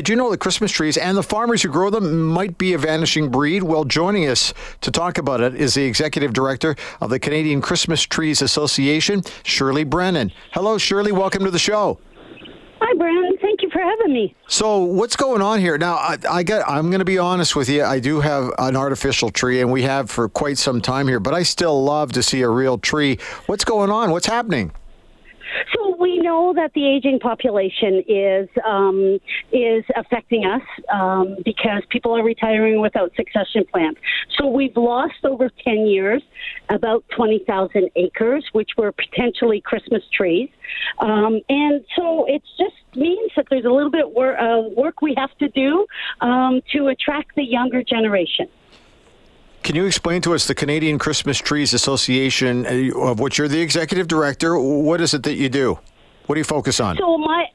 did you know that Christmas trees and the farmers who grow them might be a vanishing breed? Well, joining us to talk about it is the executive director of the Canadian Christmas Trees Association, Shirley Brennan. Hello, Shirley. Welcome to the show. Hi, Brandon. Thank you for having me. So, what's going on here now? I, I get. I'm going to be honest with you. I do have an artificial tree, and we have for quite some time here. But I still love to see a real tree. What's going on? What's happening? Know that the aging population is um, is affecting us um, because people are retiring without succession plans. So we've lost over ten years about twenty thousand acres, which were potentially Christmas trees, um, and so it just means that there's a little bit wor- uh, work we have to do um, to attract the younger generation. Can you explain to us the Canadian Christmas Trees Association, uh, of which you're the executive director? What is it that you do? What do you focus on? So my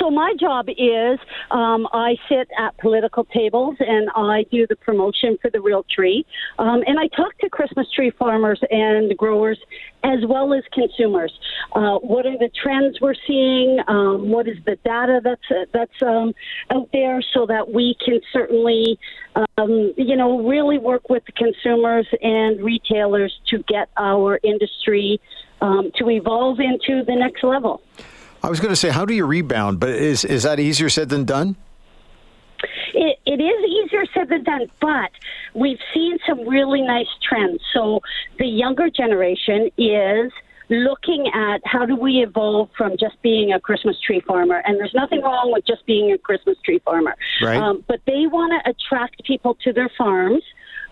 so my job is um, I sit at political tables and I do the promotion for the real tree, um, and I talk to Christmas tree farmers and growers as well as consumers. Uh, what are the trends we're seeing? Um, what is the data that's that's um, out there so that we can certainly, um, you know, really work with the consumers and retailers to get our industry um, to evolve into the next level. I was going to say, how do you rebound? But is is that easier said than done? It, it is easier said than done, but we've seen some really nice trends. So the younger generation is looking at how do we evolve from just being a Christmas tree farmer, and there's nothing wrong with just being a Christmas tree farmer. Right. Um, but they want to attract people to their farms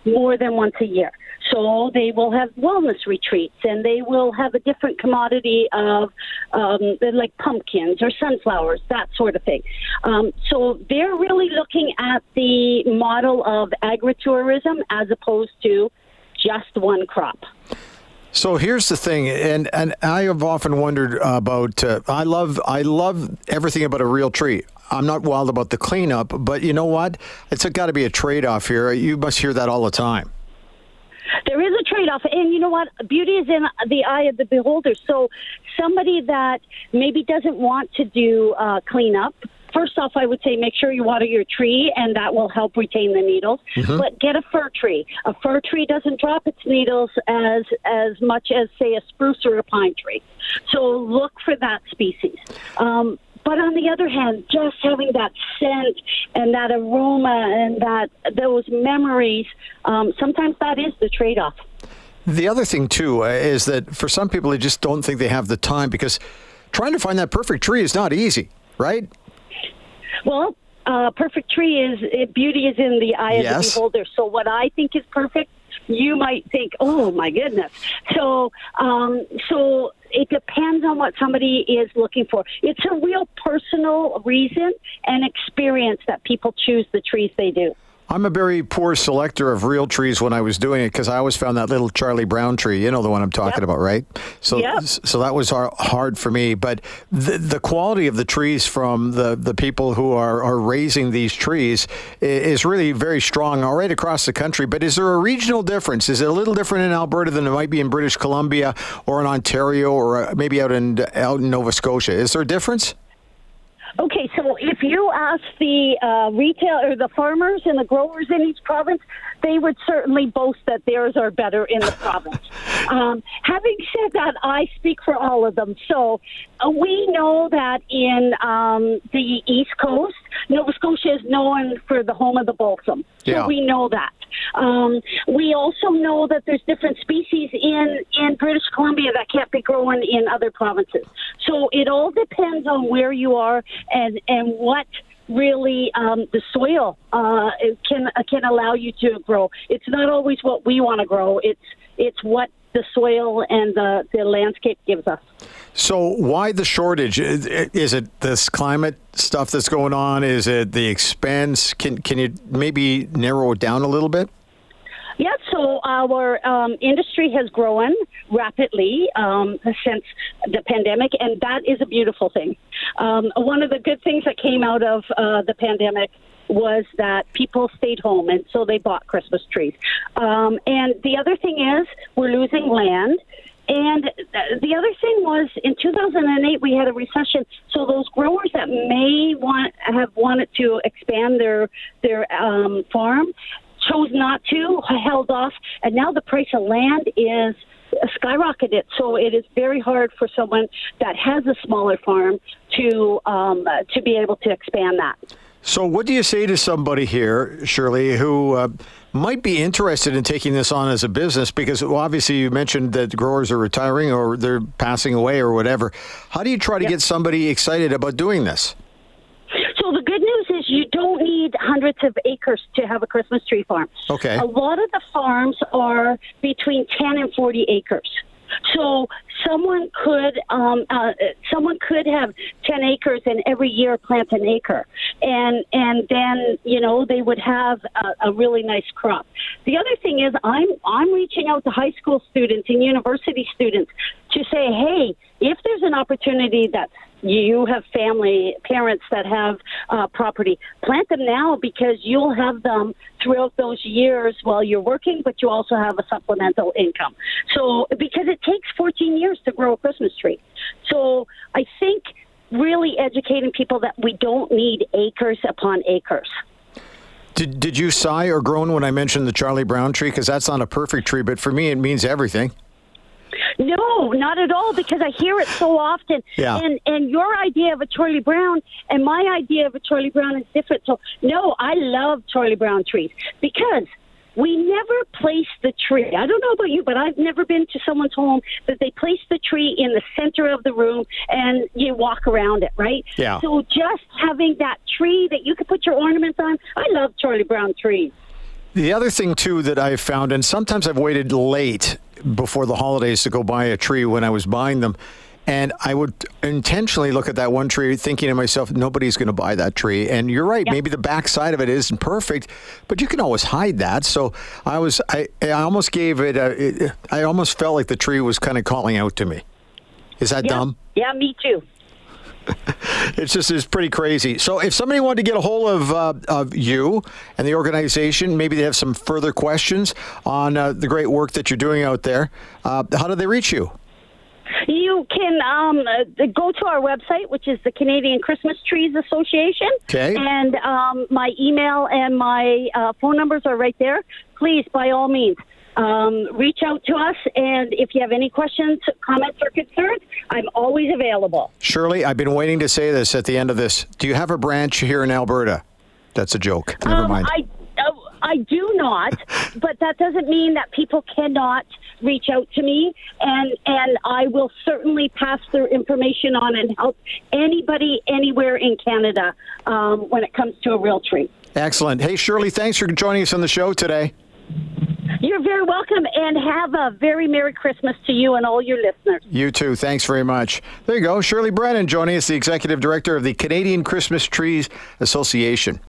more than once a year. So they will have wellness retreats and they will have a different commodity of um, like pumpkins or sunflowers, that sort of thing. Um, so they're really looking at the model of agritourism as opposed to just one crop. So here's the thing, and and I have often wondered about. Uh, I love I love everything about a real tree. I'm not wild about the cleanup, but you know what? It's got to be a trade off here. You must hear that all the time. There is a trade off. And you know what? Beauty is in the eye of the beholder. So somebody that maybe doesn't want to do uh, cleanup, first off, I would say make sure you water your tree, and that will help retain the needles. Mm-hmm. But get a fir tree. A fir tree doesn't drop its needles as as much as say a spruce or a pine tree. So look for that species. Um, but on the other hand, just having that scent and that aroma and that those memories, um, sometimes that is the trade-off. The other thing too uh, is that for some people, they just don't think they have the time because trying to find that perfect tree is not easy, right? Well, uh, perfect tree is beauty is in the eye yes. of the beholder. So what I think is perfect, you might think, oh my goodness. So, um, so it depends on what somebody is looking for. It's a real personal reason and experience that people choose the trees they do. I'm a very poor selector of real trees when I was doing it because I always found that little Charlie Brown tree. You know the one I'm talking yep. about, right? So, yep. so that was hard for me. But the, the quality of the trees from the, the people who are, are raising these trees is really very strong all right across the country. But is there a regional difference? Is it a little different in Alberta than it might be in British Columbia or in Ontario or uh, maybe out in out in Nova Scotia? Is there a difference? Okay, so if you ask the uh, retail or the farmers and the growers in each province, they would certainly boast that theirs are better in the province. Um, having said that, I speak for all of them. So uh, we know that in um, the East Coast, Nova Scotia is known for the home of the balsam. So yeah. we know that. Um, we also know that there's different species in, in British Columbia that can't be grown in other provinces. So it all depends on where you are and, and what really um, the soil uh, can can allow you to grow. It's not always what we want to grow. It's it's what the soil and the, the landscape gives us. So, why the shortage? Is it this climate stuff that's going on? Is it the expense? Can can you maybe narrow it down a little bit? Yeah, so our um, industry has grown rapidly um, since the pandemic, and that is a beautiful thing. Um, one of the good things that came out of uh, the pandemic was that people stayed home, and so they bought Christmas trees. Um, and the other thing is, we're losing land and the other thing was in 2008 we had a recession, so those growers that may want have wanted to expand their their um, farm chose not to, held off, and now the price of land is skyrocketed. So it is very hard for someone that has a smaller farm to um, to be able to expand that. So, what do you say to somebody here, Shirley, who uh, might be interested in taking this on as a business? Because well, obviously, you mentioned that growers are retiring or they're passing away or whatever. How do you try to yep. get somebody excited about doing this? So, the good news is you don't need hundreds of acres to have a Christmas tree farm. Okay. A lot of the farms are between 10 and 40 acres. So someone could um, uh, someone could have ten acres and every year plant an acre, and and then you know they would have a, a really nice crop. The other thing is I'm I'm reaching out to high school students and university students to say, hey, if there's an opportunity that you have family, parents that have uh, property. Plant them now because you'll have them throughout those years while you're working, but you also have a supplemental income. So, because it takes 14 years to grow a Christmas tree. So, I think really educating people that we don't need acres upon acres. Did, did you sigh or groan when I mentioned the Charlie Brown tree? Because that's not a perfect tree, but for me, it means everything. No, not at all, because I hear it so often. Yeah. And and your idea of a Charlie Brown and my idea of a Charlie Brown is different. So no, I love Charlie Brown trees because we never place the tree. I don't know about you, but I've never been to someone's home that they place the tree in the center of the room and you walk around it, right? Yeah. So just having that tree that you can put your ornaments on, I love Charlie Brown trees. The other thing too that I've found, and sometimes I've waited late before the holidays to go buy a tree when I was buying them. And I would intentionally look at that one tree, thinking to myself, nobody's going to buy that tree. And you're right, yep. maybe the backside of it isn't perfect, but you can always hide that. So I was, I, I almost gave it, a, it I almost felt like the tree was kind of calling out to me. Is that yep. dumb? Yeah, me too. it's just it's pretty crazy. So if somebody wanted to get a hold of uh, of you and the organization, maybe they have some further questions on uh, the great work that you're doing out there. Uh, how do they reach you? You can um, uh, go to our website, which is the Canadian Christmas Trees Association. Okay. And um, my email and my uh, phone numbers are right there. Please, by all means, um, reach out to us. And if you have any questions, comments, or concerns, I'm always available. Shirley, I've been waiting to say this at the end of this. Do you have a branch here in Alberta? That's a joke. Never um, mind. I, I do not, but that doesn't mean that people cannot reach out to me, and and I will certainly pass their information on and help anybody anywhere in Canada um, when it comes to a real tree. Excellent. Hey, Shirley, thanks for joining us on the show today. You're very welcome, and have a very Merry Christmas to you and all your listeners. You too. Thanks very much. There you go. Shirley Brennan joining us, the Executive Director of the Canadian Christmas Trees Association.